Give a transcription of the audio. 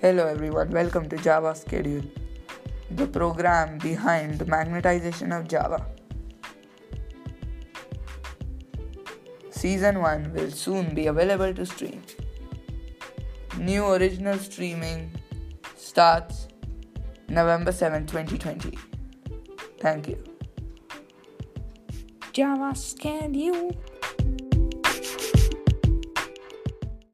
Hello everyone, welcome to Java Schedule, the program behind the magnetization of Java. Season 1 will soon be available to stream. New original streaming starts November 7, 2020. Thank you. Java Schedule.